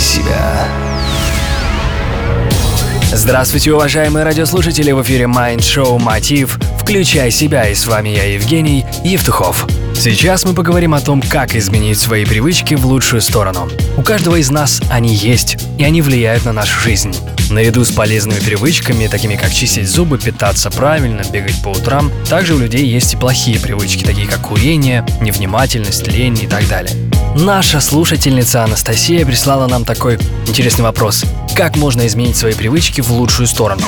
себя. Здравствуйте, уважаемые радиослушатели! В эфире Mind Show Мотив. Включай себя, и с вами я, Евгений Евтухов. Сейчас мы поговорим о том, как изменить свои привычки в лучшую сторону. У каждого из нас они есть, и они влияют на нашу жизнь. Наряду с полезными привычками, такими как чистить зубы, питаться правильно, бегать по утрам, также у людей есть и плохие привычки, такие как курение, невнимательность, лень и так далее. Наша слушательница Анастасия прислала нам такой интересный вопрос. Как можно изменить свои привычки в лучшую сторону?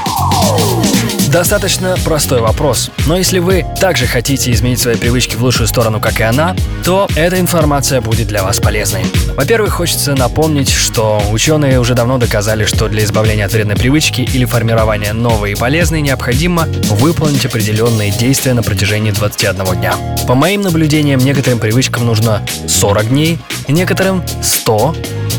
Достаточно простой вопрос, но если вы также хотите изменить свои привычки в лучшую сторону, как и она, то эта информация будет для вас полезной. Во-первых, хочется напомнить, что ученые уже давно доказали, что для избавления от вредной привычки или формирования новой и полезной необходимо выполнить определенные действия на протяжении 21 дня. По моим наблюдениям, некоторым привычкам нужно 40 дней, некоторым 100,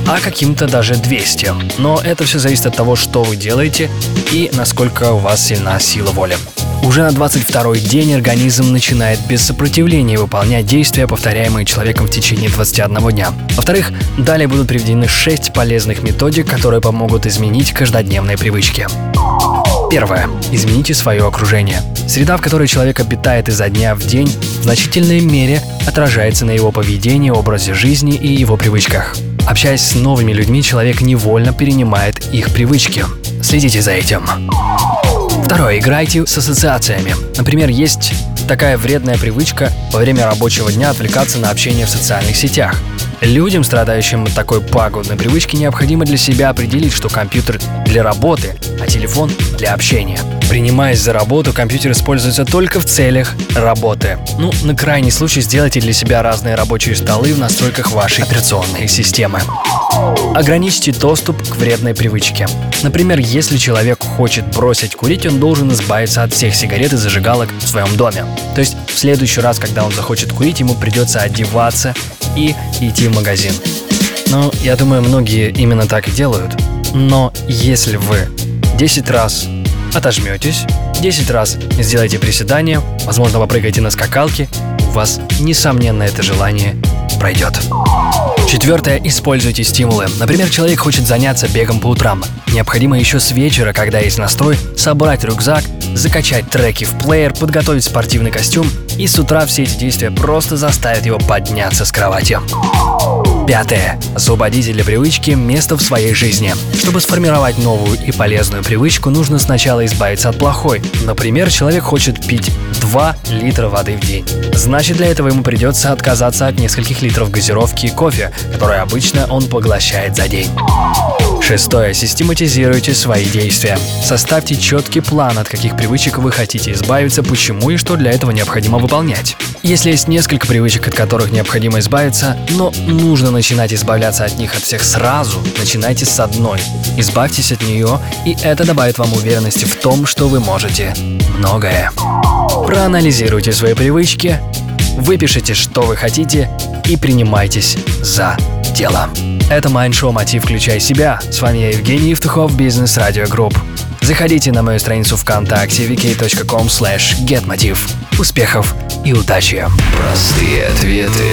а каким-то даже 200. Но это все зависит от того, что вы делаете и насколько у вас сильна сила воли. Уже на 22 день организм начинает без сопротивления выполнять действия, повторяемые человеком в течение 21 дня. Во-вторых, далее будут приведены 6 полезных методик, которые помогут изменить каждодневные привычки. Первое. Измените свое окружение. Среда, в которой человек обитает изо дня в день, в значительной мере отражается на его поведении, образе жизни и его привычках. Общаясь с новыми людьми, человек невольно перенимает их привычки. Следите за этим. Второе. Играйте с ассоциациями. Например, есть такая вредная привычка во время рабочего дня отвлекаться на общение в социальных сетях. Людям, страдающим от такой пагубной привычки, необходимо для себя определить, что компьютер для работы, а телефон для общения. Принимаясь за работу, компьютер используется только в целях работы. Ну, на крайний случай сделайте для себя разные рабочие столы в настройках вашей операционной системы. Ограничьте доступ к вредной привычке. Например, если человек хочет бросить курить, он должен избавиться от всех сигарет и зажигалок в своем доме. То есть в следующий раз, когда он захочет курить, ему придется одеваться и идти в магазин. Ну, я думаю, многие именно так и делают. Но если вы 10 раз отожметесь, 10 раз сделайте приседания, возможно, попрыгайте на скакалке, у вас, несомненно, это желание пройдет. Четвертое. Используйте стимулы. Например, человек хочет заняться бегом по утрам. Необходимо еще с вечера, когда есть настрой, собрать рюкзак, закачать треки в плеер, подготовить спортивный костюм, и с утра все эти действия просто заставят его подняться с кровати. Пятое. Освободите для привычки место в своей жизни. Чтобы сформировать новую и полезную привычку, нужно сначала избавиться от плохой. Например, человек хочет пить 2 литра воды в день. Значит, для этого ему придется отказаться от нескольких литров газировки и кофе, которые обычно он поглощает за день. Шестое. Систематизируйте свои действия. Составьте четкий план, от каких привычек вы хотите избавиться, почему и что для этого необходимо выполнять. Если есть несколько привычек, от которых необходимо избавиться, но нужно начинать избавляться от них от всех сразу, начинайте с одной. Избавьтесь от нее, и это добавит вам уверенности в том, что вы можете многое. Проанализируйте свои привычки, выпишите, что вы хотите, и принимайтесь за дело. Это Майндшоу «Мотив. Включай себя». С вами я, Евгений Евтухов, Бизнес Радио Групп. Заходите на мою страницу ВКонтакте vk.com slash getmotiv. Успехов и удачи! Простые ответы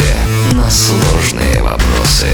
на сложные вопросы.